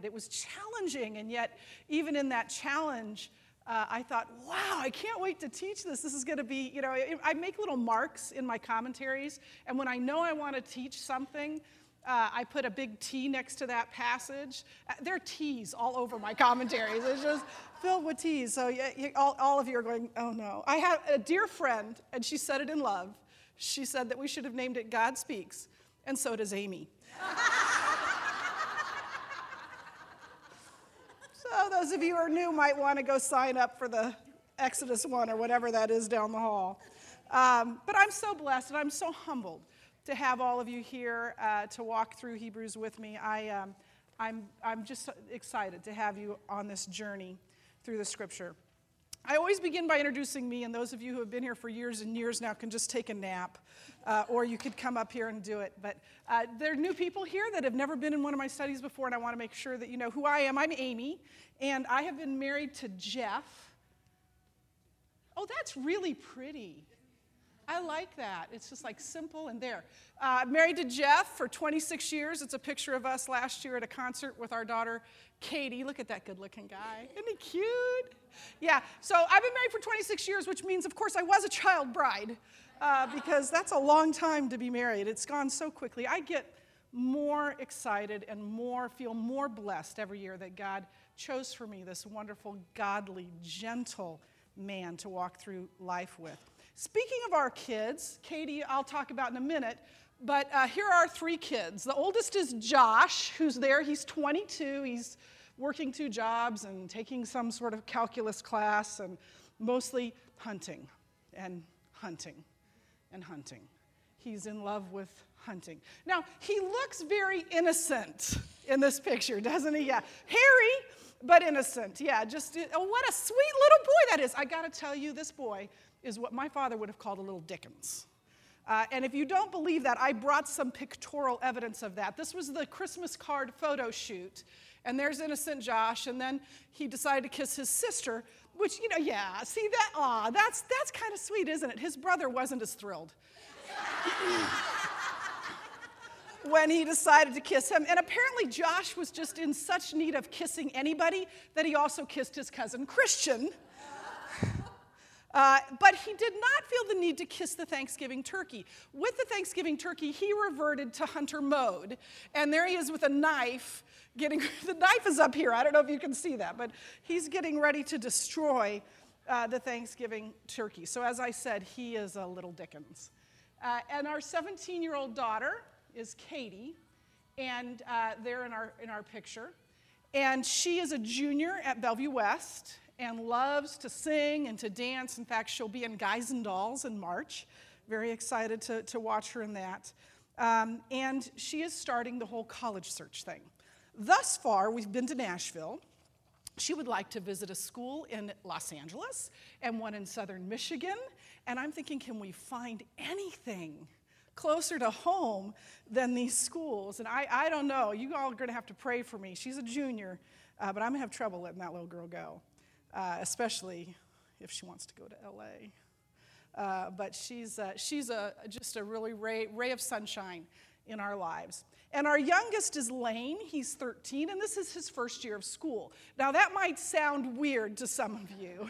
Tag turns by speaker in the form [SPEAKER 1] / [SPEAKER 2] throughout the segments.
[SPEAKER 1] started. It was challenging, and yet, even in that challenge, uh, I thought, wow, I can't wait to teach this. This is going to be, you know, I make little marks in my commentaries, and when I know I want to teach something, uh, I put a big T next to that passage. Uh, there are T's all over my commentaries. It's just filled with T's. So yeah, you, all, all of you are going, oh no. I had a dear friend, and she said it in love. She said that we should have named it God Speaks, and so does Amy. so those of you who are new might want to go sign up for the Exodus 1 or whatever that is down the hall. Um, but I'm so blessed and I'm so humbled to have all of you here uh, to walk through Hebrews with me. I, um, I'm, I'm just excited to have you on this journey through the scripture. I always begin by introducing me, and those of you who have been here for years and years now can just take a nap, uh, or you could come up here and do it. But uh, there are new people here that have never been in one of my studies before, and I want to make sure that you know who I am. I'm Amy, and I have been married to Jeff. Oh, that's really pretty. I like that. It's just like simple and there. Uh, married to Jeff for 26 years. It's a picture of us last year at a concert with our daughter Katie. Look at that good looking guy. Isn't he cute? Yeah, so I've been married for 26 years, which means, of course, I was a child bride uh, because that's a long time to be married. It's gone so quickly. I get more excited and more, feel more blessed every year that God chose for me this wonderful, godly, gentle man to walk through life with. Speaking of our kids, Katie, I'll talk about in a minute, but uh, here are three kids. The oldest is Josh, who's there. He's 22. He's working two jobs and taking some sort of calculus class and mostly hunting and hunting and hunting. He's in love with hunting. Now, he looks very innocent in this picture, doesn't he? Yeah. Hairy, but innocent. Yeah, just, oh, what a sweet little boy that is. I got to tell you, this boy is what my father would have called a little Dickens. Uh, and if you don't believe that, I brought some pictorial evidence of that. This was the Christmas card photo shoot. And there's innocent Josh, and then he decided to kiss his sister, which, you know, yeah, see that? Aw, that's, that's kind of sweet, isn't it? His brother wasn't as thrilled. when he decided to kiss him. And apparently, Josh was just in such need of kissing anybody that he also kissed his cousin Christian. Uh, but he did not feel the need to kiss the Thanksgiving turkey. With the Thanksgiving turkey, he reverted to hunter mode. And there he is with a knife, getting the knife is up here. I don't know if you can see that, but he's getting ready to destroy uh, the Thanksgiving turkey. So, as I said, he is a little Dickens. Uh, and our 17 year old daughter is Katie, and uh, they're in our, in our picture. And she is a junior at Bellevue West, and loves to sing and to dance. In fact, she'll be in Guys and Dolls in March. Very excited to, to watch her in that. Um, and she is starting the whole college search thing. Thus far, we've been to Nashville. She would like to visit a school in Los Angeles and one in southern Michigan. And I'm thinking, can we find anything closer to home than these schools? And I, I don't know. You all are going to have to pray for me. She's a junior, uh, but I'm going to have trouble letting that little girl go uh, especially if she wants to go to LA. Uh, but she's, uh, she's a, just a really ray, ray of sunshine in our lives. And our youngest is Lane. He's 13, and this is his first year of school. Now, that might sound weird to some of you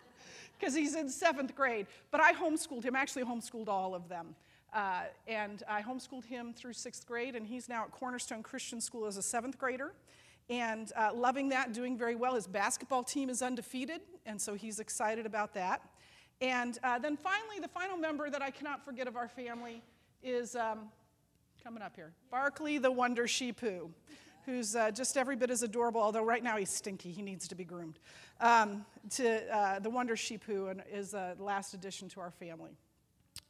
[SPEAKER 1] because he's in seventh grade, but I homeschooled him, actually, homeschooled all of them. Uh, and I homeschooled him through sixth grade, and he's now at Cornerstone Christian School as a seventh grader and uh, loving that, doing very well. His basketball team is undefeated, and so he's excited about that. And uh, then finally, the final member that I cannot forget of our family is um, coming up here Barkley the Wonder Sheepoo, who's uh, just every bit as adorable, although right now he's stinky. He needs to be groomed. Um, to uh, the Wonder Sheepoo and is the last addition to our family.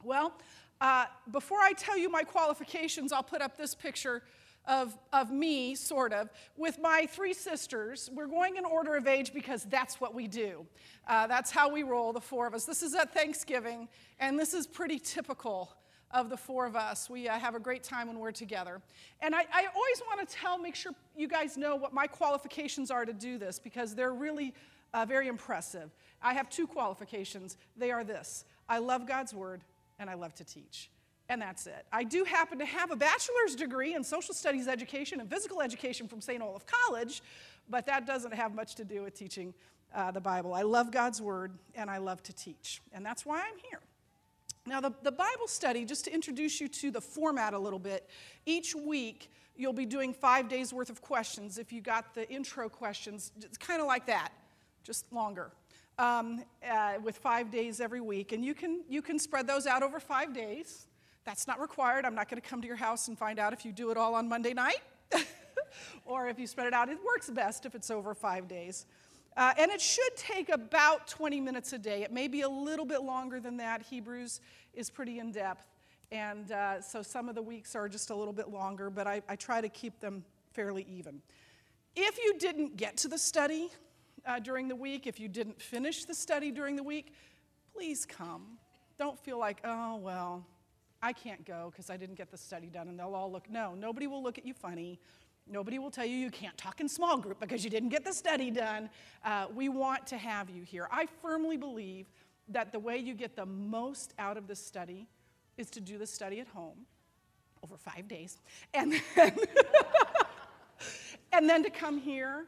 [SPEAKER 1] Well, uh, before I tell you my qualifications, I'll put up this picture of, of me, sort of, with my three sisters. We're going in order of age because that's what we do. Uh, that's how we roll, the four of us. This is at Thanksgiving, and this is pretty typical of the four of us. We uh, have a great time when we're together. And I, I always want to tell, make sure you guys know what my qualifications are to do this because they're really uh, very impressive. I have two qualifications. They are this I love God's word, and I love to teach. And that's it. I do happen to have a bachelor's degree in social studies education and physical education from St. Olaf College, but that doesn't have much to do with teaching uh, the Bible. I love God's Word and I love to teach, and that's why I'm here. Now, the, the Bible study, just to introduce you to the format a little bit, each week you'll be doing five days worth of questions. If you got the intro questions, it's kind of like that, just longer. Um, uh, with five days every week, and you can you can spread those out over five days. That's not required. I'm not going to come to your house and find out if you do it all on Monday night, or if you spread it out. It works best if it's over five days. Uh, and it should take about 20 minutes a day. It may be a little bit longer than that. Hebrews is pretty in depth. And uh, so some of the weeks are just a little bit longer, but I, I, try to keep them fairly even. If you didn't get to the study uh, during the week, if you didn't finish the study during the week, please come. Don't feel like, oh, well, I can't go because I didn't get the study done, and they'll all look. No, nobody will look at you funny. Nobody will tell you you can't talk in small group because you didn't get the study done. Uh, we want to have you here. I firmly believe that the way you get the most out of this study is to do the study at home over five days and then, and then to come here.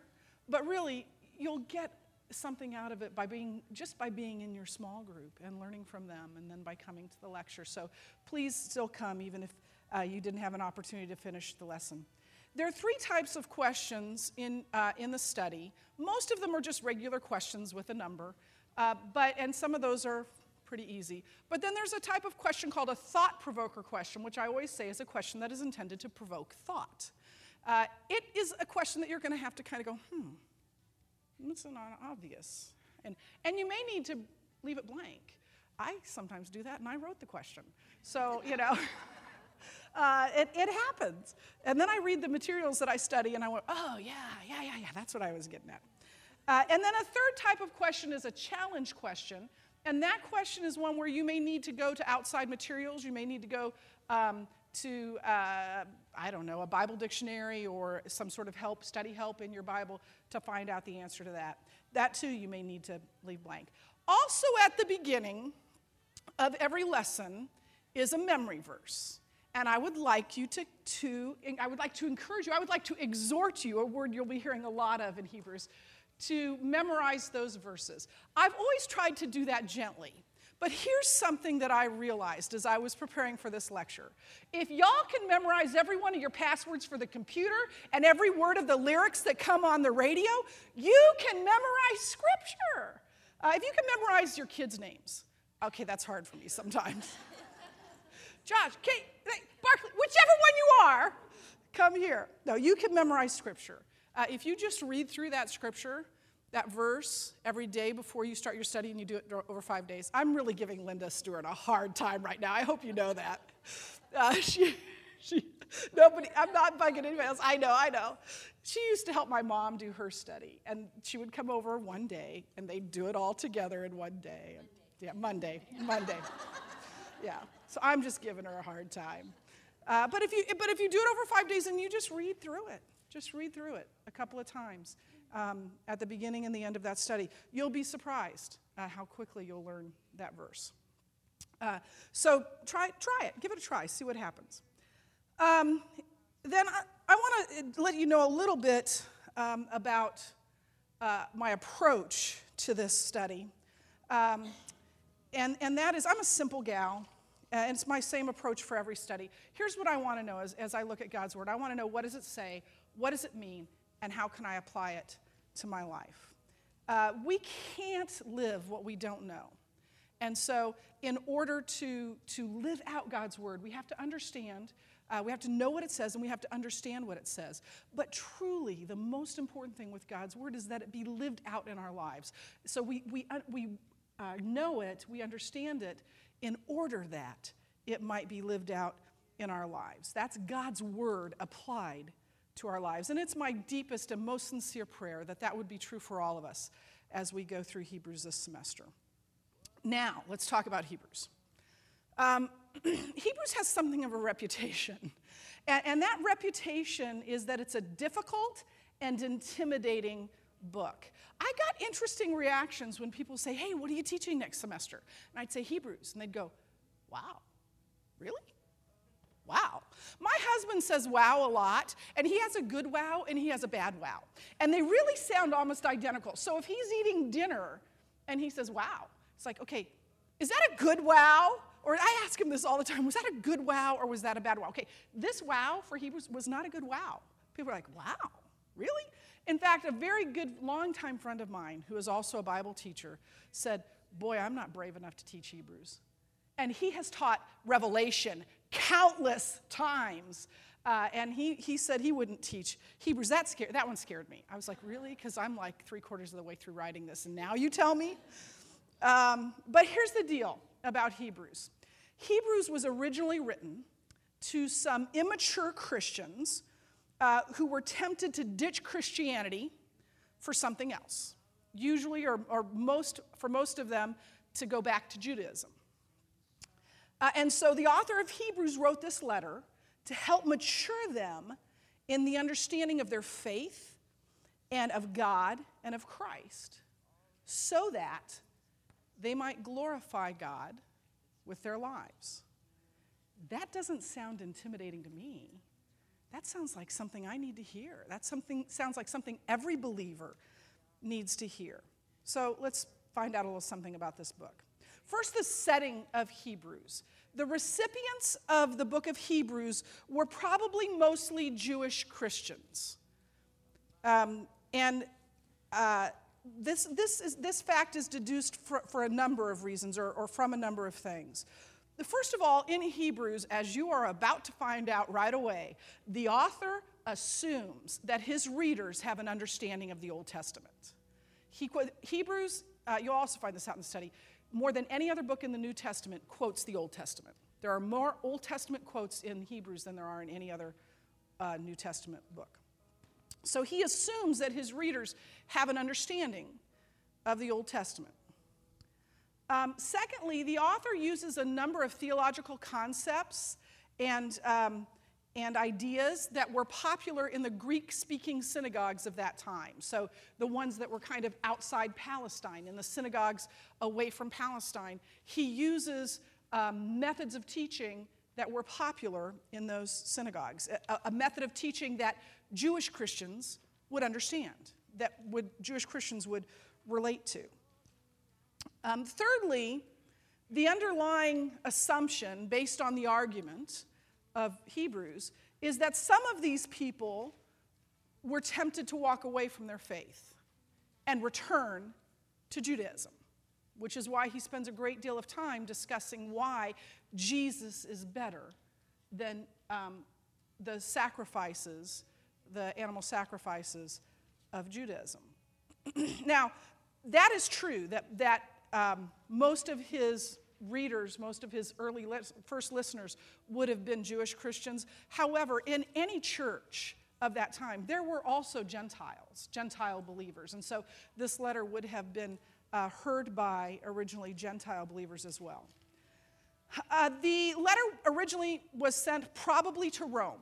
[SPEAKER 1] But really, you'll get something out of it by being just by being in your small group and learning from them and then by coming to the lecture so please still come even if uh, you didn't have an opportunity to finish the lesson there are three types of questions in, uh, in the study. Most of them are just regular questions with a number, uh, but, and some of those are pretty easy. But then there's a type of question called a thought provoker question, which I always say is a question that is intended to provoke thought. Uh, it is a question that you're going to have to kind of go, hmm, it's not obvious. And, and you may need to leave it blank. I sometimes do that, and I wrote the question. So, you know. Uh, it, it happens. And then I read the materials that I study and I went, oh, yeah, yeah, yeah, yeah, that's what I was getting at. Uh, and then a third type of question is a challenge question. And that question is one where you may need to go to outside materials. You may need to go um, to, uh, I don't know, a Bible dictionary or some sort of help, study help in your Bible to find out the answer to that. That too, you may need to leave blank. Also, at the beginning of every lesson is a memory verse. And I would like you to, to, I would like to encourage you, I would like to exhort you, a word you'll be hearing a lot of in Hebrews, to memorize those verses. I've always tried to do that gently. But here's something that I realized as I was preparing for this lecture. If y'all can memorize every one of your passwords for the computer and every word of the lyrics that come on the radio, you can memorize scripture. Uh, if you can memorize your kids' names, okay, that's hard for me sometimes. Josh, Kate, Barkley, whichever one you are, come here. No, you can memorize scripture. Uh, if you just read through that scripture, that verse every day before you start your study and you do it over five days, I'm really giving Linda Stewart a hard time right now. I hope you know that. Uh, she, she, nobody, I'm not bugging anybody else. I know, I know. She used to help my mom do her study, and she would come over one day, and they'd do it all together in one day. And, yeah, Monday, Monday. Yeah. So I'm just giving her a hard time. Uh, but, if you, but if you do it over five days and you just read through it, just read through it a couple of times um, at the beginning and the end of that study, you'll be surprised uh, how quickly you'll learn that verse. Uh, so try, try it, give it a try, see what happens. Um, then I, I want to let you know a little bit um, about uh, my approach to this study. Um, and, and that is, I'm a simple gal. And it's my same approach for every study. Here's what I want to know as, as I look at God's Word I want to know what does it say, what does it mean, and how can I apply it to my life? Uh, we can't live what we don't know. And so, in order to, to live out God's Word, we have to understand, uh, we have to know what it says, and we have to understand what it says. But truly, the most important thing with God's Word is that it be lived out in our lives. So, we, we, uh, we uh, know it, we understand it, in order that it might be lived out in our lives. That's God's word applied to our lives. And it's my deepest and most sincere prayer that that would be true for all of us as we go through Hebrews this semester. Now, let's talk about Hebrews. Um, Hebrews has something of a reputation. And, and that reputation is that it's a difficult and intimidating book. I got interesting reactions when people say, Hey, what are you teaching next semester? And I'd say Hebrews. And they'd go, Wow, really? Wow. My husband says wow a lot, and he has a good wow and he has a bad wow. And they really sound almost identical. So if he's eating dinner and he says wow, it's like, okay, is that a good wow? Or I ask him this all the time was that a good wow or was that a bad wow? Okay, this wow for Hebrews was not a good wow. People are like, wow, really? In fact, a very good longtime friend of mine, who is also a Bible teacher, said, Boy, I'm not brave enough to teach Hebrews. And he has taught Revelation countless times. Uh, and he, he said he wouldn't teach Hebrews. That, scared, that one scared me. I was like, really? Because I'm like three quarters of the way through writing this, and now you tell me? Um, but here's the deal about Hebrews Hebrews was originally written to some immature Christians uh, who were tempted to ditch Christianity for something else, usually, or, or most, for most of them, to go back to Judaism. Uh, and so the author of Hebrews wrote this letter to help mature them in the understanding of their faith and of God and of Christ, so that they might glorify God with their lives. That doesn't sound intimidating to me. That sounds like something I need to hear. That something sounds like something every believer needs to hear. So let's find out a little something about this book. First, the setting of Hebrews. The recipients of the book of Hebrews were probably mostly Jewish Christians. Um, and uh, this, this, is, this fact is deduced for, for a number of reasons or, or from a number of things. First of all, in Hebrews, as you are about to find out right away, the author assumes that his readers have an understanding of the Old Testament. He, Hebrews, uh, you'll also find this out in the study, more than any other book in the New Testament quotes the Old Testament. There are more Old Testament quotes in Hebrews than there are in any other uh, New Testament book. So he assumes that his readers have an understanding of the Old Testament. Um, secondly, the author uses a number of theological concepts and, um, and ideas that were popular in the Greek speaking synagogues of that time. So, the ones that were kind of outside Palestine, in the synagogues away from Palestine. He uses um, methods of teaching that were popular in those synagogues, a, a method of teaching that Jewish Christians would understand, that would, Jewish Christians would relate to. Um, thirdly, the underlying assumption based on the argument of Hebrews is that some of these people were tempted to walk away from their faith and return to Judaism, which is why he spends a great deal of time discussing why Jesus is better than um, the sacrifices, the animal sacrifices of Judaism. now, that is true, that, that um, most of his readers, most of his early first listeners would have been Jewish Christians. However, in any church of that time, there were also Gentiles, Gentile believers. And so this letter would have been uh, heard by originally Gentile believers as well. Uh, the letter originally was sent probably to Rome,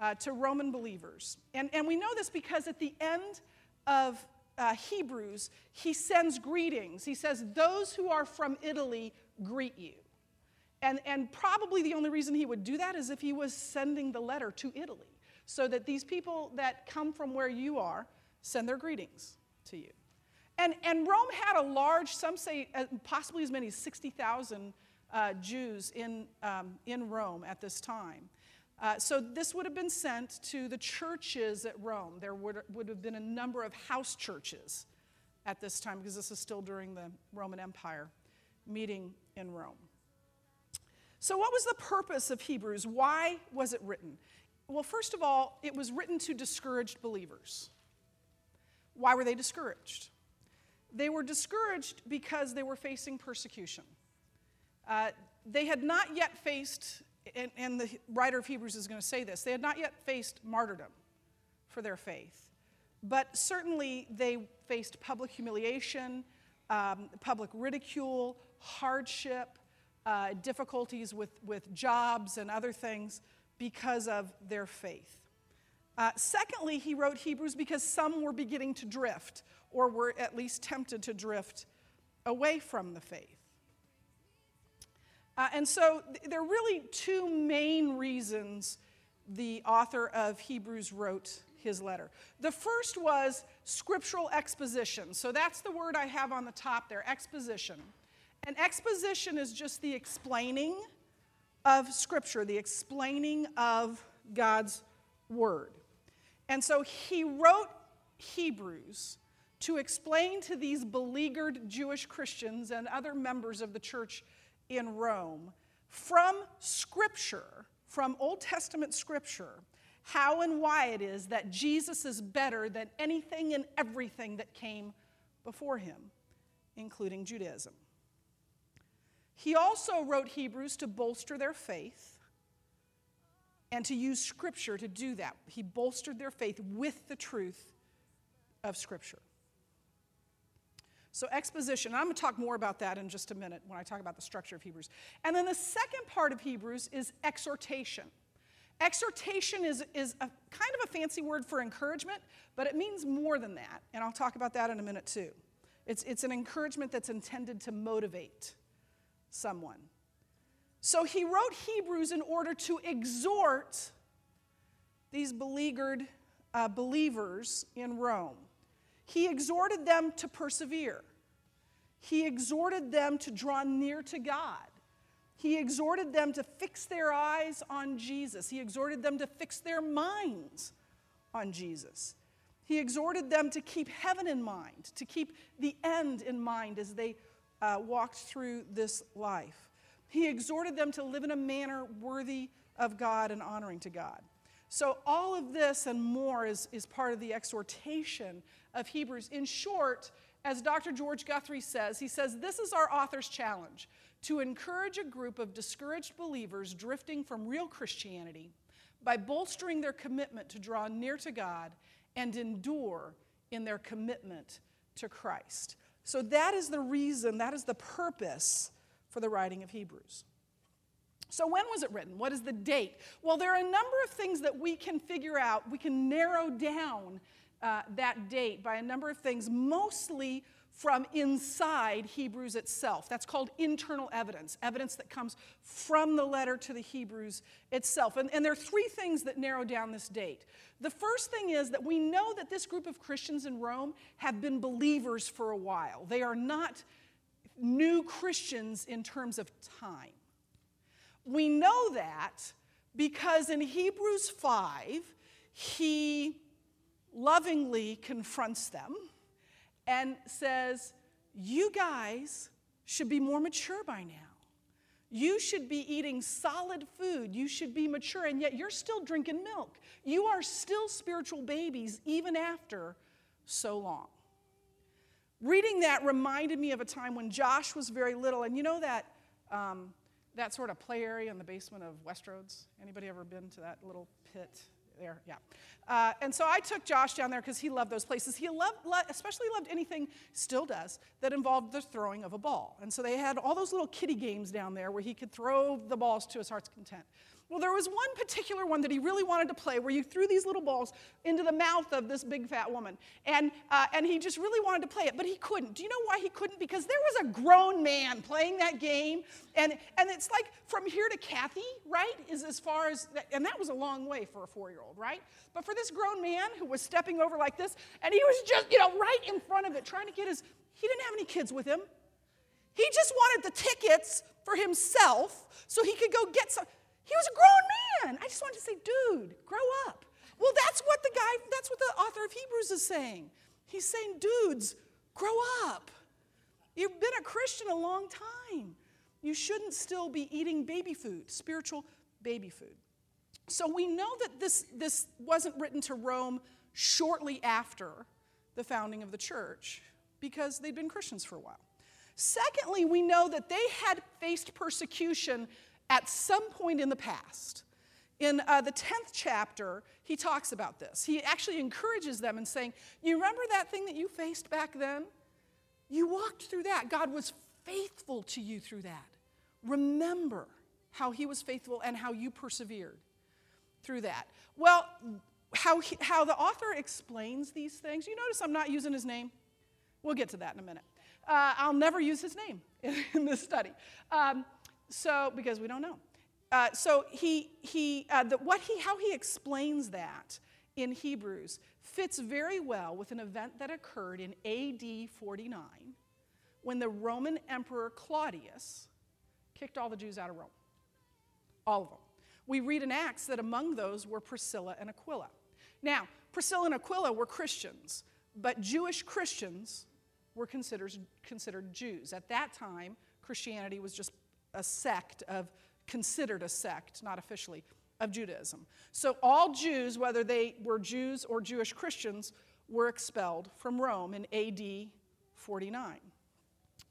[SPEAKER 1] uh, to Roman believers. And, and we know this because at the end of uh, Hebrews, he sends greetings. He says, Those who are from Italy greet you. And, and probably the only reason he would do that is if he was sending the letter to Italy, so that these people that come from where you are send their greetings to you. And, and Rome had a large, some say uh, possibly as many as 60,000 uh, Jews in, um, in Rome at this time. Uh, so this would have been sent to the churches at Rome. There would, would have been a number of house churches at this time because this is still during the Roman Empire meeting in Rome. So, what was the purpose of Hebrews? Why was it written? Well, first of all, it was written to discouraged believers. Why were they discouraged? They were discouraged because they were facing persecution. Uh, they had not yet faced and, and the writer of Hebrews is going to say this, they had not yet faced martyrdom for their faith. But certainly they faced public humiliation, um, public ridicule, hardship, uh, difficulties with, with jobs and other things because of their faith. Uh, secondly, he wrote Hebrews because some were beginning to drift, or were at least tempted to drift away from the faith. Uh, and so th- there are really two main reasons the author of Hebrews wrote his letter. The first was scriptural exposition. So that's the word I have on the top there exposition. And exposition is just the explaining of Scripture, the explaining of God's Word. And so he wrote Hebrews to explain to these beleaguered Jewish Christians and other members of the church in Rome from Scripture, from Old Testament Scripture, how and why it is that Jesus is better than anything and everything that came before him, including Judaism. He also wrote Hebrews to bolster their faith and to use Scripture to do that. He bolstered their faith with the truth of Scripture. So, exposition, I'm going to talk more about that in just a minute when I talk about the structure of Hebrews. And then the second part of Hebrews is exhortation. Exhortation is, is a kind of a fancy word for encouragement, but it means more than that. And I'll talk about that in a minute too. It's, it's an encouragement that's intended to motivate someone. So he wrote Hebrews in order to exhort these beleaguered uh, believers in Rome. He exhorted them to persevere. He exhorted them to draw near to God. He exhorted them to fix their eyes on Jesus. He exhorted them to fix their minds on Jesus. He exhorted them to keep heaven in mind, to keep the end in mind as they uh, walked through this life. He exhorted them to live in a manner worthy of God and honoring to God. So, all of this and more is, is part of the exhortation of Hebrews. In short, as Dr. George Guthrie says, he says, This is our author's challenge to encourage a group of discouraged believers drifting from real Christianity by bolstering their commitment to draw near to God and endure in their commitment to Christ. So that is the reason, that is the purpose for the writing of Hebrews. So, when was it written? What is the date? Well, there are a number of things that we can figure out. We can narrow down uh, that date by a number of things, mostly from inside Hebrews itself. That's called internal evidence, evidence that comes from the letter to the Hebrews itself. And, and there are three things that narrow down this date. The first thing is that we know that this group of Christians in Rome have been believers for a while. They are not new Christians in terms of time. We know that because in Hebrews 5, he lovingly confronts them and says, You guys should be more mature by now. You should be eating solid food. You should be mature, and yet you're still drinking milk. You are still spiritual babies even after so long. Reading that reminded me of a time when Josh was very little, and you know that, um, that sort of play area in the basement of Westroads? Anybody ever been to that little pit there? Yeah. Uh, and so I took Josh down there because he loved those places. He loved, especially loved anything, still does, that involved the throwing of a ball. And so they had all those little kiddie games down there where he could throw the balls to his heart's content. Well, there was one particular one that he really wanted to play where you threw these little balls into the mouth of this big fat woman. And, uh, and he just really wanted to play it, but he couldn't. Do you know why he couldn't? Because there was a grown man playing that game. And, and it's like from here to Kathy, right? Is as far as, that, and that was a long way for a four year old, right? But for this grown man who was stepping over like this, and he was just, you know, right in front of it, trying to get his, he didn't have any kids with him. He just wanted the tickets for himself so he could go get some. He was a grown man. I just wanted to say, dude, grow up. Well, that's what the guy, that's what the author of Hebrews is saying. He's saying, dudes, grow up. You've been a Christian a long time. You shouldn't still be eating baby food, spiritual baby food. So we know that this, this wasn't written to Rome shortly after the founding of the church because they'd been Christians for a while. Secondly, we know that they had faced persecution at some point in the past. In uh, the 10th chapter, he talks about this. He actually encourages them and saying, You remember that thing that you faced back then? You walked through that. God was faithful to you through that. Remember how he was faithful and how you persevered through that. Well, how, he, how the author explains these things, you notice I'm not using his name? We'll get to that in a minute. Uh, I'll never use his name in, in this study. Um, so, because we don't know. Uh, so he, he, uh, the, what he, how he explains that in Hebrews fits very well with an event that occurred in AD 49 when the Roman Emperor Claudius kicked all the Jews out of Rome. All of them. We read in Acts that among those were Priscilla and Aquila. Now, Priscilla and Aquila were Christians, but Jewish Christians were considered, considered Jews. At that time, Christianity was just a sect of, considered a sect, not officially, of Judaism. So all Jews, whether they were Jews or Jewish Christians, were expelled from Rome in AD 49.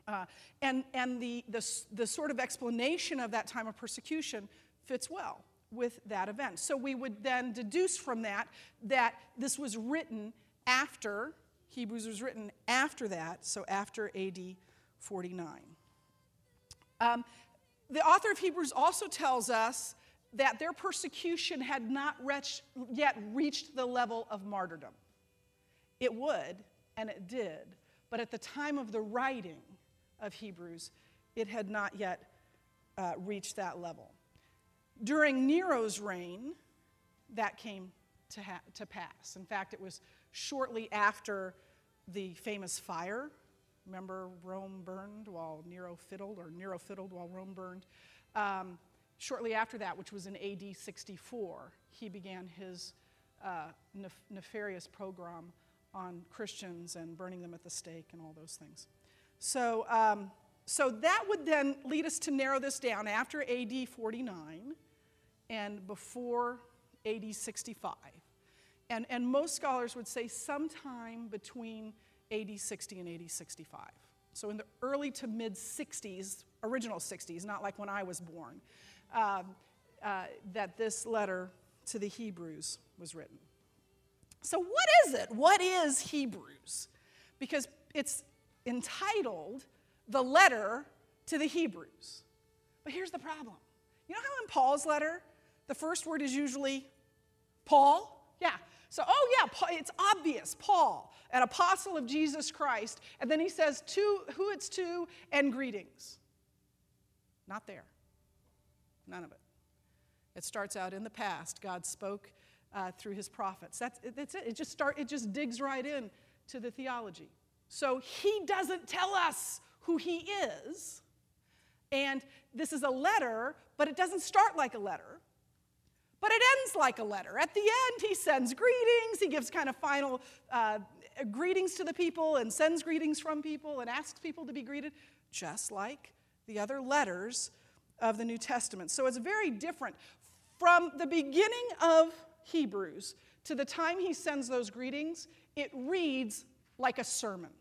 [SPEAKER 1] Uh, and and the, the, the sort of explanation of that time of persecution fits well with that event. So we would then deduce from that that this was written after, Hebrews was written after that, so after AD 49. Um, the author of Hebrews also tells us that their persecution had not yet reached the level of martyrdom. It would, and it did, but at the time of the writing of Hebrews, it had not yet uh, reached that level. During Nero's reign, that came to, ha- to pass. In fact, it was shortly after the famous fire. Remember, Rome burned while Nero fiddled, or Nero fiddled while Rome burned. Um, shortly after that, which was in AD 64, he began his uh, nef- nefarious pogrom on Christians and burning them at the stake and all those things. So, um, so that would then lead us to narrow this down after AD 49 and before AD 65. And, and most scholars would say sometime between AD 60 and AD 65. So in the early to mid 60s, original 60s, not like when I was born, um, uh, that this letter to the Hebrews was written. So, what is it? What is Hebrews? Because it's entitled The Letter to the Hebrews. But here's the problem. You know how in Paul's letter, the first word is usually Paul? Yeah. So, oh yeah, it's obvious, Paul, an apostle of Jesus Christ. And then he says to who it's to and greetings. Not there. None of it. It starts out in the past. God spoke uh, through his prophets. That's, that's it. It just, start, it just digs right in to the theology. So he doesn't tell us who he is. And this is a letter, but it doesn't start like a letter. But it ends like a letter. At the end, he sends greetings. He gives kind of final uh, greetings to the people and sends greetings from people and asks people to be greeted, just like the other letters of the New Testament. So it's very different. From the beginning of Hebrews to the time he sends those greetings, it reads like a sermon.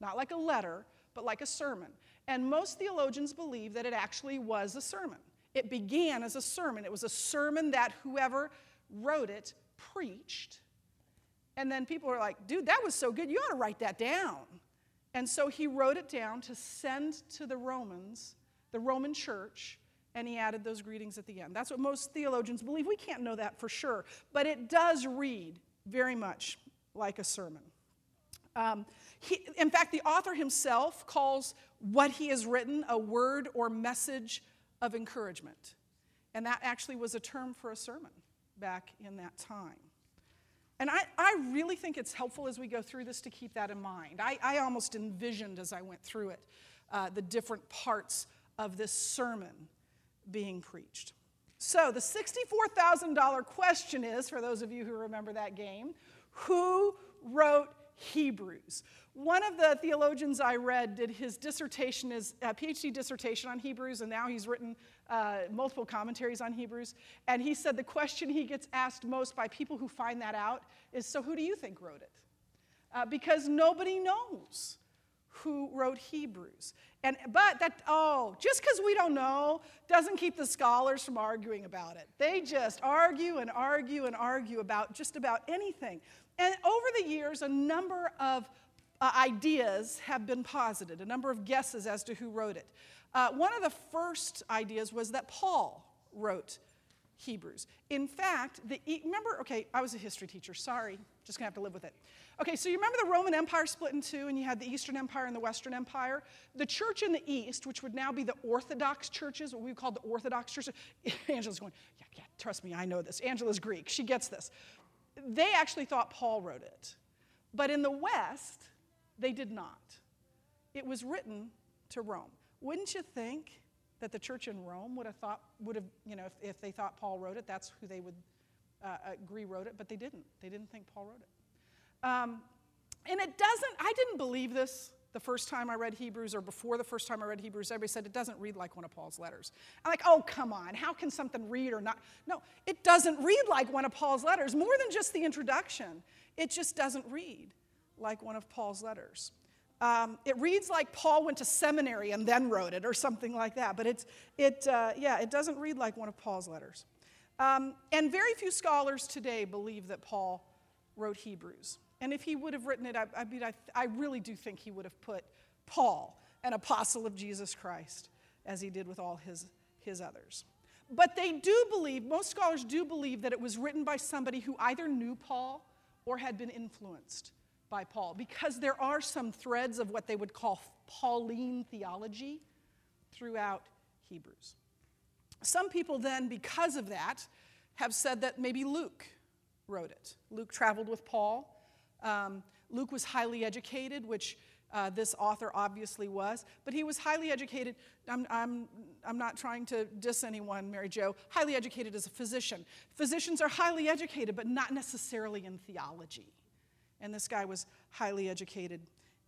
[SPEAKER 1] Not like a letter, but like a sermon. And most theologians believe that it actually was a sermon. It began as a sermon. It was a sermon that whoever wrote it preached. And then people were like, dude, that was so good. You ought to write that down. And so he wrote it down to send to the Romans, the Roman church, and he added those greetings at the end. That's what most theologians believe. We can't know that for sure, but it does read very much like a sermon. Um, he, in fact, the author himself calls what he has written a word or message of encouragement. And that actually was a term for a sermon back in that time. And I, I really think it's helpful as we go through this to keep that in mind. I, I almost envisioned as I went through it uh, the different parts of this sermon being preached. So, the $64,000 question is for those of you who remember that game who wrote Hebrews. One of the theologians I read did his dissertation, his uh, PhD dissertation on Hebrews, and now he's written uh, multiple commentaries on Hebrews. And he said the question he gets asked most by people who find that out is So, who do you think wrote it? Uh, because nobody knows who wrote Hebrews. And, but that, oh, just because we don't know doesn't keep the scholars from arguing about it. They just argue and argue and argue about just about anything. And over the years, a number of uh, ideas have been posited, a number of guesses as to who wrote it. Uh, one of the first ideas was that Paul wrote Hebrews. In fact, the, remember, okay, I was a history teacher, sorry, just gonna have to live with it. Okay, so you remember the Roman Empire split in two, and you had the Eastern Empire and the Western Empire? The church in the East, which would now be the Orthodox churches, what we call the Orthodox churches, Angela's going, yeah, yeah, trust me, I know this. Angela's Greek, she gets this. They actually thought Paul wrote it. But in the West, they did not. It was written to Rome. Wouldn't you think that the church in Rome would have thought, would have, you know, if, if they thought Paul wrote it, that's who they would uh, agree wrote it, but they didn't. They didn't think Paul wrote it. Um, and it doesn't, I didn't believe this the first time I read Hebrews or before the first time I read Hebrews. Everybody said it doesn't read like one of Paul's letters. I'm like, oh, come on. How can something read or not? No, it doesn't read like one of Paul's letters. More than just the introduction, it just doesn't read like one of Paul's letters. Um, it reads like Paul went to seminary and then wrote it or something like that, but it's, it, uh, yeah, it doesn't read like one of Paul's letters. Um, and very few scholars today believe that Paul wrote Hebrews. And if he would have written it, I, I mean, I, I really do think he would have put Paul, an apostle of Jesus Christ, as he did with all his, his others. But they do believe, most scholars do believe, that it was written by somebody who either knew Paul or had been influenced by Paul because there are some threads of what they would call Pauline theology throughout Hebrews. Some people then, because of that, have said that maybe Luke wrote it. Luke traveled with Paul. Um, Luke was highly educated, which uh, this author obviously was, but he was highly educated. I'm, I'm, I'm not trying to diss anyone, Mary Jo, highly educated as a physician. Physicians are highly educated, but not necessarily in theology and this guy was highly educated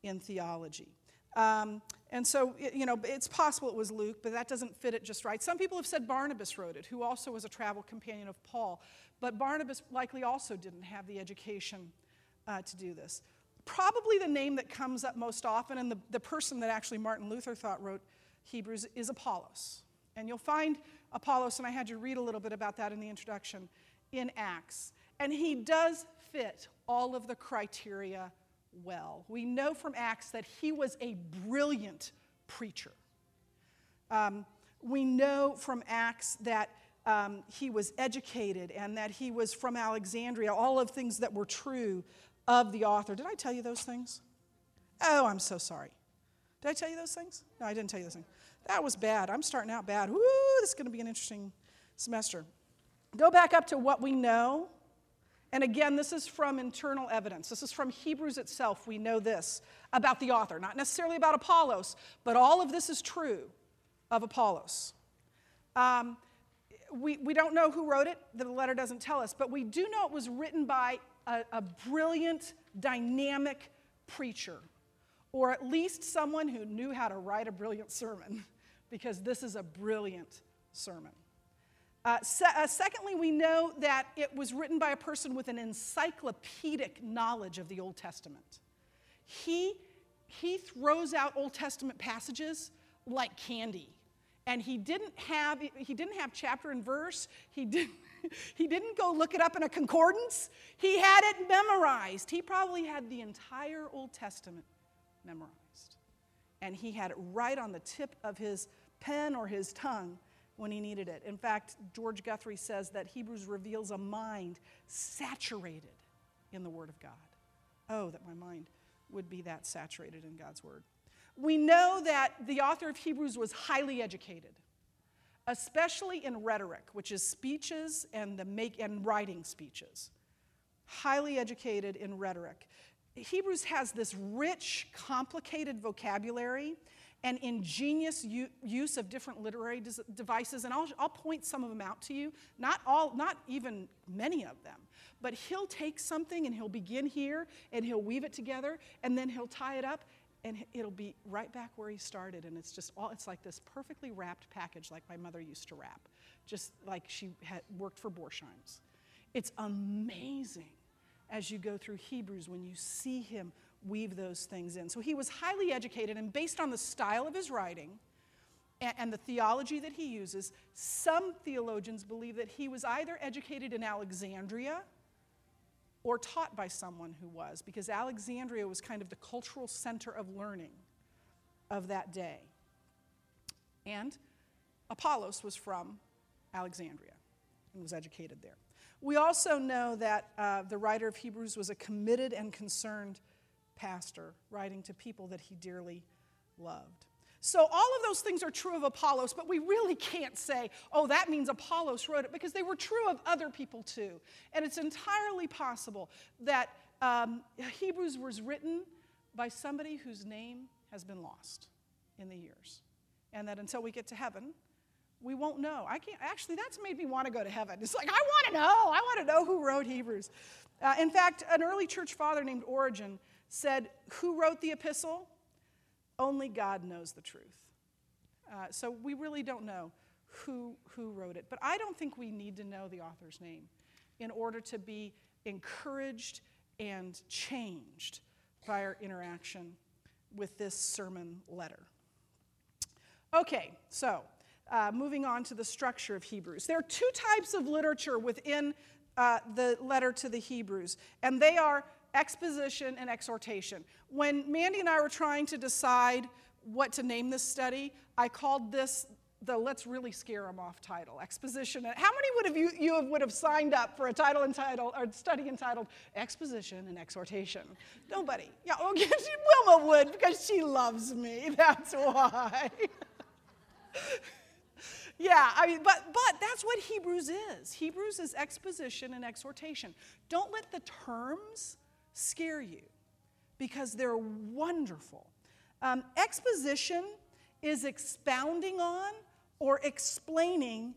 [SPEAKER 1] in theology. Um, and so, it, you know, it's possible it was Luke, but that doesn't fit it just right. Some people have said Barnabas wrote it, who also was a travel companion of Paul. But Barnabas likely also didn't have the education uh, to do this. Probably the name that comes up most often, and the, the person that actually Martin Luther thought wrote Hebrews, is Apollos. And you'll find Apollos, and I had you read a little bit about that in the introduction, in Acts. And he does fit all of the criteria well. We know from Acts that he was a brilliant preacher. Um, we know from Acts that um, he was educated and that he was from Alexandria, all of things that were true of the author. Did I tell you those things? Oh, I'm so sorry. Did I tell you those things? No, I didn't tell you those things. That was bad. I'm starting out bad. Woo, this is going to be an interesting semester. Go back up to what we know and again, this is from internal evidence. This is from Hebrews itself. We know this about the author, not necessarily about Apollos, but all of this is true of Apollos. Um, we, we don't know who wrote it, the letter doesn't tell us, but we do know it was written by a, a brilliant, dynamic preacher, or at least someone who knew how to write a brilliant sermon, because this is a brilliant sermon. Uh, se- uh, secondly, we know that it was written by a person with an encyclopedic knowledge of the Old Testament. He, he throws out Old Testament passages like candy. And he didn't have, he didn't have chapter and verse. He didn't, he didn't go look it up in a concordance. He had it memorized. He probably had the entire Old Testament memorized. And he had it right on the tip of his pen or his tongue when he needed it. In fact, George Guthrie says that Hebrews reveals a mind saturated in the Word of God. Oh, that my mind would be that saturated in God's Word. We know that the author of Hebrews was highly educated, especially in rhetoric, which is speeches and, the make, and writing speeches. Highly educated in rhetoric. Hebrews has this rich, complicated vocabulary and ingenious use of different literary devices, and I'll, I'll point some of them out to you. Not all, not even many of them, but he'll take something and he'll begin here and he'll weave it together and then he'll tie it up and it'll be right back where he started. And it's just all, it's like this perfectly wrapped package like my mother used to wrap, just like she had worked for Borsheims. It's amazing as you go through Hebrews when you see him weave those things in. So he was highly educated, and based on the style of his writing and, and, the theology that he uses, some theologians believe that he was either educated in Alexandria or taught by someone who was, because Alexandria was kind of the cultural center of learning of that day. And Apollos was from Alexandria. and was educated there. We also know that uh, the writer of Hebrews was a committed and concerned pastor, writing to people that he dearly loved. So, all of those things are true of Apollos, but we really can't say, oh, that means Apollos wrote it, because they were true of other people too. And it's entirely possible that um, Hebrews was written by somebody whose name has been lost in the years. And that until we get to heaven, we won't know. I can't, actually, that's made me want to go to heaven. It's like, I want to know. I want to know who wrote Hebrews. Uh, in fact, an early church father named Origen said, Who wrote the epistle? Only God knows the truth. Uh, so we really don't know who, who wrote it. But I don't think we need to know the author's name in order to be encouraged and changed by our interaction with this sermon letter. Okay, so uh, moving on to the structure of Hebrews. There are two types of literature within uh, the letter to the Hebrews, and they are exposition and exhortation. When Mandy and I were trying to decide what to name this study, I called this the let's really scare them off title exposition. And how many would have you, you would have signed up for a title entitled or study entitled exposition and exhortation? Nobody. Yeah wilma would because she loves me that's why. Yeah i mean but but that's what hebrews is. Hebrews is exposition and exhortation. Don't let the terms scare you because they're wonderful. Um, exposition is expounding on or explaining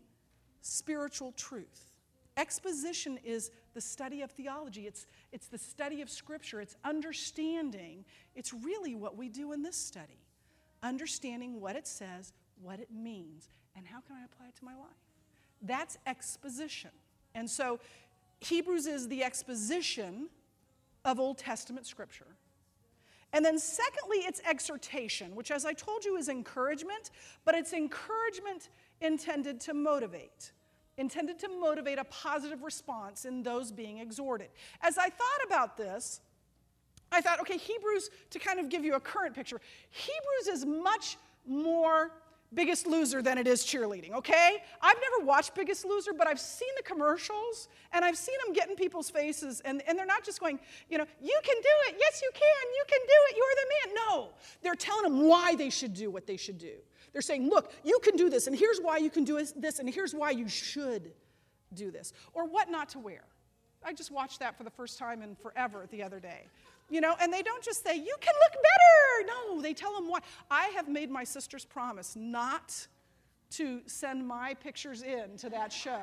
[SPEAKER 1] spiritual truth. Exposition is the study of theology, it's, it's the study of Scripture, it's understanding. It's really what we do in this study understanding what it says, what it means, and how can I apply it to my life. That's exposition. And so Hebrews is the exposition of Old Testament scripture. And then, secondly, it's exhortation, which, as I told you, is encouragement, but it's encouragement intended to motivate, intended to motivate a positive response in those being exhorted. As I thought about this, I thought, okay, Hebrews, to kind of give you a current picture, Hebrews is much more Biggest Loser than it is cheerleading, okay? I've never watched Biggest Loser, but I've seen the commercials and I've seen them get in people's faces, and, and they're not just going, you know, you can do it, yes, you can, you can do it, you're the man. No, they're telling them why they should do what they should do. They're saying, look, you can do this, and here's why you can do this, and here's why you should do this, or what not to wear. I just watched that for the first time in forever the other day. You know, and they don't just say, you can look better. No, they tell them why. I have made my sister's promise not to send my pictures in to that show.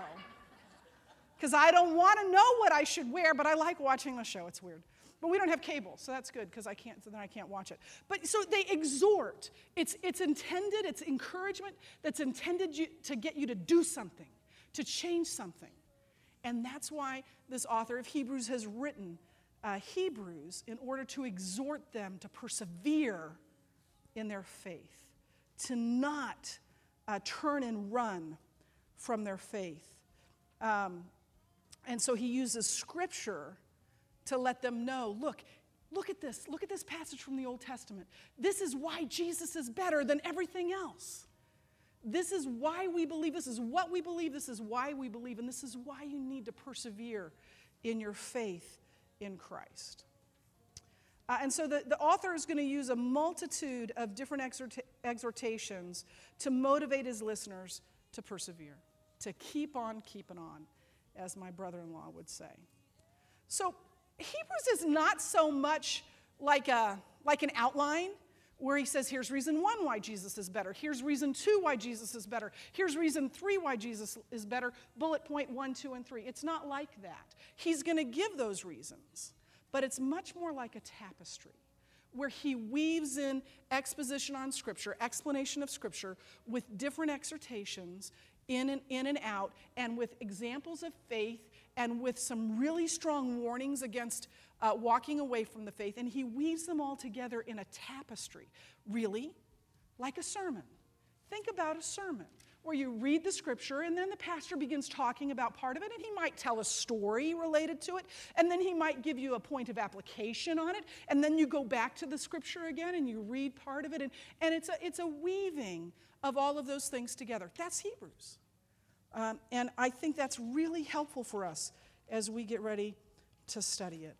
[SPEAKER 1] Because I don't want to know what I should wear, but I like watching the show. It's weird. But we don't have cable, so that's good because I can't, so then I can't watch it. But so they exhort. It's, it's intended, it's encouragement that's intended you, to get you to do something, to change something. And that's why this author of Hebrews has written uh, Hebrews in order to exhort them to persevere in their faith, to not uh, turn and run from their faith. Um, and so he uses scripture to let them know look, look at this. Look at this passage from the Old Testament. This is why Jesus is better than everything else. This is why we believe. This is what we believe. This is why we believe. And this is why you need to persevere in your faith in Christ. Uh, and so the, the author is going to use a multitude of different exhort- exhortations to motivate his listeners to persevere, to keep on keeping on, as my brother in law would say. So Hebrews is not so much like, a, like an outline where he says, here's reason one why Jesus is better. Here's reason two why Jesus is better. Here's reason three why Jesus is better. Bullet point one, two, and three. It's not like that. He's going to give those reasons, but it's much more like a tapestry where he weaves in exposition on Scripture, explanation of Scripture, with different exhortations in and in and out, and with examples of faith and with some really strong warnings against uh, walking away from the faith, and he weaves them all together in a tapestry, really, like a sermon. Think about a sermon where you read the scripture and then the pastor begins talking about part of it and he might tell a story related to it and then he might give you a point of application on it and then you go back to the scripture again and you read part of it and, and it's, a, it's a weaving of all of those things together that's hebrews Um, and I think that's really helpful for us as we get ready to study it.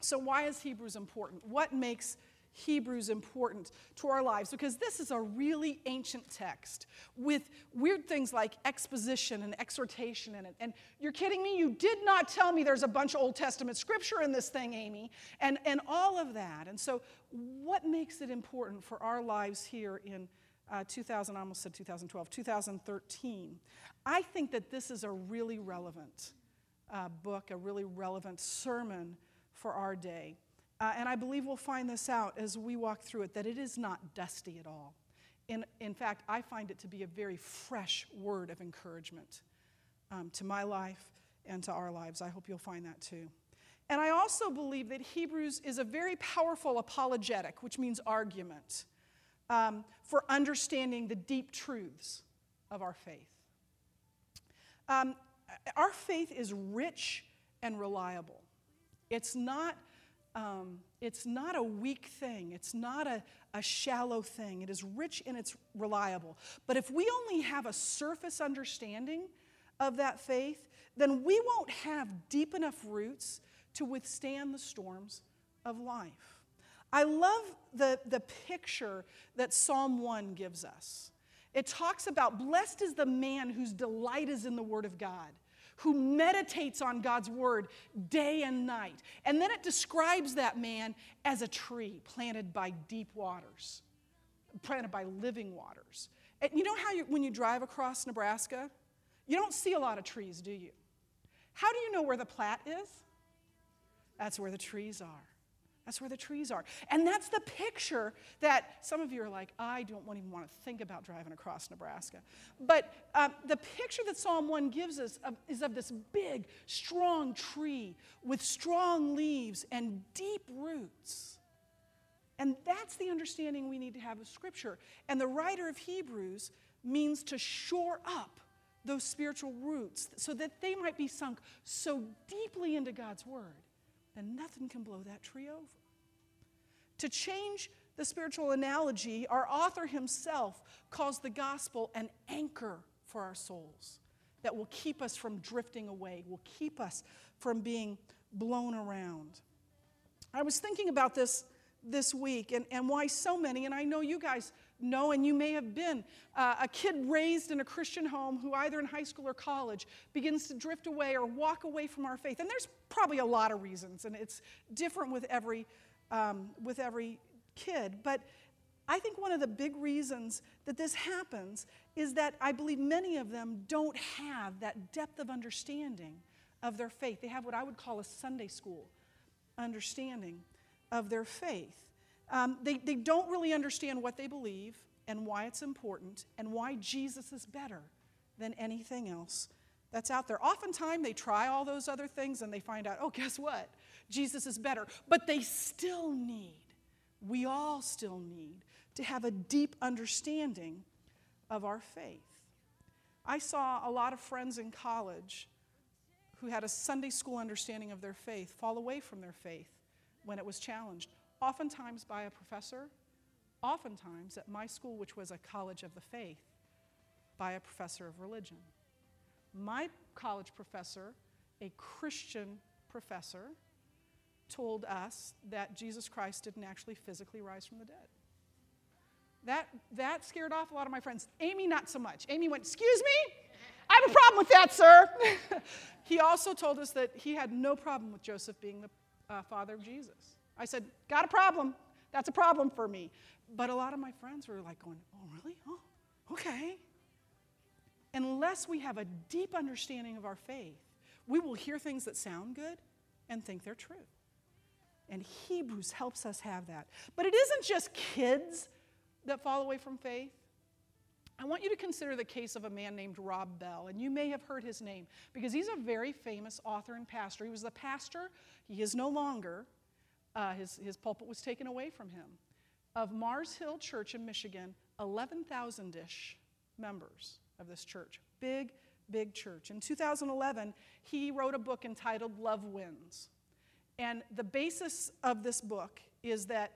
[SPEAKER 1] So, why is Hebrews important? What makes Hebrews important to our lives? Because this is a really ancient text with weird things like exposition and exhortation in it. And you're kidding me? You did not tell me there's a bunch of Old Testament scripture in this thing, Amy, and, and all of that. And so, what makes it important for our lives here in uh, 2000, I almost said 2012, 2013? I think that this is a really relevant uh, book, a really relevant sermon for our day. Uh, and I believe we'll find this out as we walk through it that it is not dusty at all. In, in fact, I find it to be a very fresh word of encouragement um, to my life and to our lives. I hope you'll find that too. And I also believe that Hebrews is a very powerful apologetic, which means argument, um, for understanding the deep truths of our faith. Um, our faith is rich and reliable. It's not, um, it's not a weak thing, it's not a, a shallow thing. It is rich and it's reliable. But if we only have a surface understanding of that faith, then we won't have deep enough roots to withstand the storms of life. I love the, the picture that Psalm 1 gives us. It talks about blessed is the man whose delight is in the Word of God who meditates on God's word day and night. And then it describes that man as a tree planted by deep waters, planted by living waters. And you know how you, when you drive across Nebraska, you don't see a lot of trees, do you? How do you know where the Platte is? That's where the trees are. That's where the trees are. And that's the picture that some of you are like, I don't even want to think about driving across Nebraska. But um, the picture that Psalm 1 gives us of, is of this big, strong tree with strong leaves and deep roots. And that's the understanding we need to have of Scripture. And the writer of Hebrews means to shore up those spiritual roots so that they might be sunk so deeply into God's Word that nothing can blow that tree over. To change the spiritual analogy, our author himself calls the gospel an anchor for our souls that will keep us from drifting away, will keep us from being blown around. I was thinking about this this week and, and why so many, and I know you guys know, and you may have been uh, a kid raised in a Christian home who, either in high school or college, begins to drift away or walk away from our faith. And there's probably a lot of reasons, and it's different with every um, with every kid. But I think one of the big reasons that this happens is that I believe many of them don't have that depth of understanding of their faith. They have what I would call a Sunday school understanding of their faith. Um, they, they don't really understand what they believe and why it's important and why Jesus is better than anything else that's out there. Oftentimes, they try all those other things and they find out, oh, guess what? Jesus is better. But they still need, we all still need, to have a deep understanding of our faith. I saw a lot of friends in college who had a Sunday school understanding of their faith fall away from their faith when it was challenged, oftentimes by a professor, oftentimes at my school, which was a college of the faith, by a professor of religion. My college professor, a Christian professor, told us that Jesus Christ didn't actually physically rise from the dead. That, that scared off a lot of my friends. Amy, not so much. Amy went, Excuse me? I have a problem with that, sir. he also told us that he had no problem with Joseph being the uh, father of Jesus. I said, Got a problem. That's a problem for me. But a lot of my friends were like going, Oh, really? Oh, okay. Unless we have a deep understanding of our faith, we will hear things that sound good and think they're true. And Hebrews helps us have that. But it isn't just kids that fall away from faith. I want you to consider the case of a man named Rob Bell, and you may have heard his name because he's a very famous author and pastor. He was the pastor, he is no longer, uh, his, his pulpit was taken away from him, of Mars Hill Church in Michigan, 11,000 ish members of this church. Big, big church. In 2011, he wrote a book entitled Love Wins. And the basis of this book is that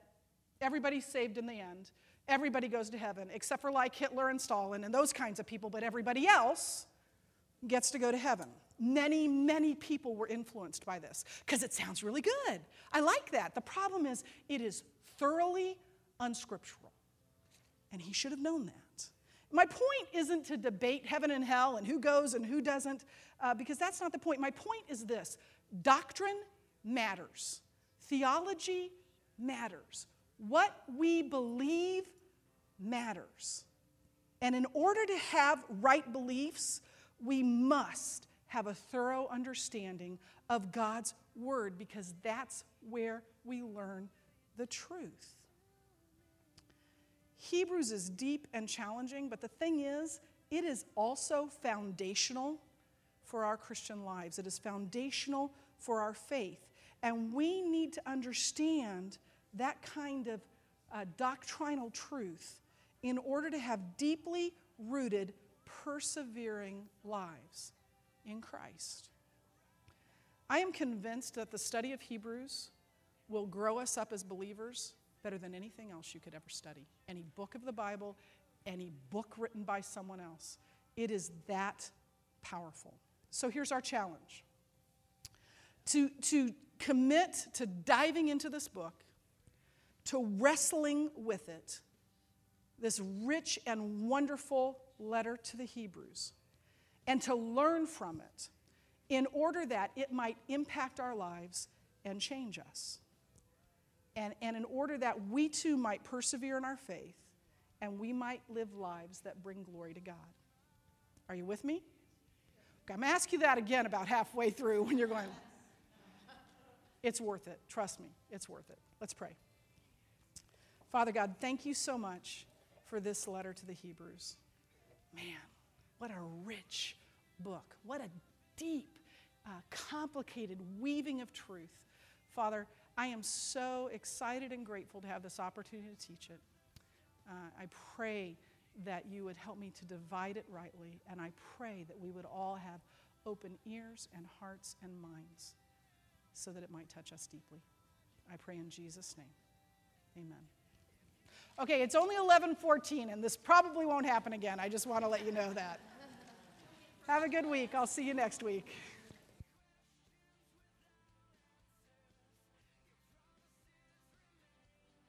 [SPEAKER 1] everybody's saved in the end. Everybody goes to heaven, except for like Hitler and Stalin and those kinds of people, but everybody else gets to go to heaven. Many, many people were influenced by this because it sounds really good. I like that. The problem is, it is thoroughly unscriptural. And he should have known that. My point isn't to debate heaven and hell and who goes and who doesn't, uh, because that's not the point. My point is this doctrine matters, theology matters. What we believe matters. And in order to have right beliefs, we must have a thorough understanding of God's Word because that's where we learn the truth. Hebrews is deep and challenging, but the thing is, it is also foundational for our Christian lives. It is foundational for our faith. And we need to understand that kind of uh, doctrinal truth in order to have deeply rooted, persevering lives in Christ. I am convinced that the study of Hebrews will grow us up as believers better than anything else you could ever study. Any book of the Bible, any book written by someone else. It is that powerful. So here's our challenge to, to commit to diving into this book, to wrestling with it, this rich and wonderful letter to the Hebrews, and to learn from it in order that it might impact our lives and change us. And, and in order that we too might persevere in our faith and we might live lives that bring glory to God. Are you with me? I'm going to ask you that again about halfway through when you're going, it's worth it. Trust me, it's worth it. Let's pray. Father God, thank you so much for this letter to the Hebrews. Man, what a rich book. What a deep, uh, complicated weaving of truth. Father, I am so excited and grateful to have this opportunity to teach it. Uh, I pray that you would help me to divide it rightly, and I pray that we would all have open ears and hearts and minds so that it might touch us deeply. I pray in Jesus' name. Amen. Okay, it's only 11:14 and this probably won't happen again. I just want to let you know that. Have a good week. I'll see you next week.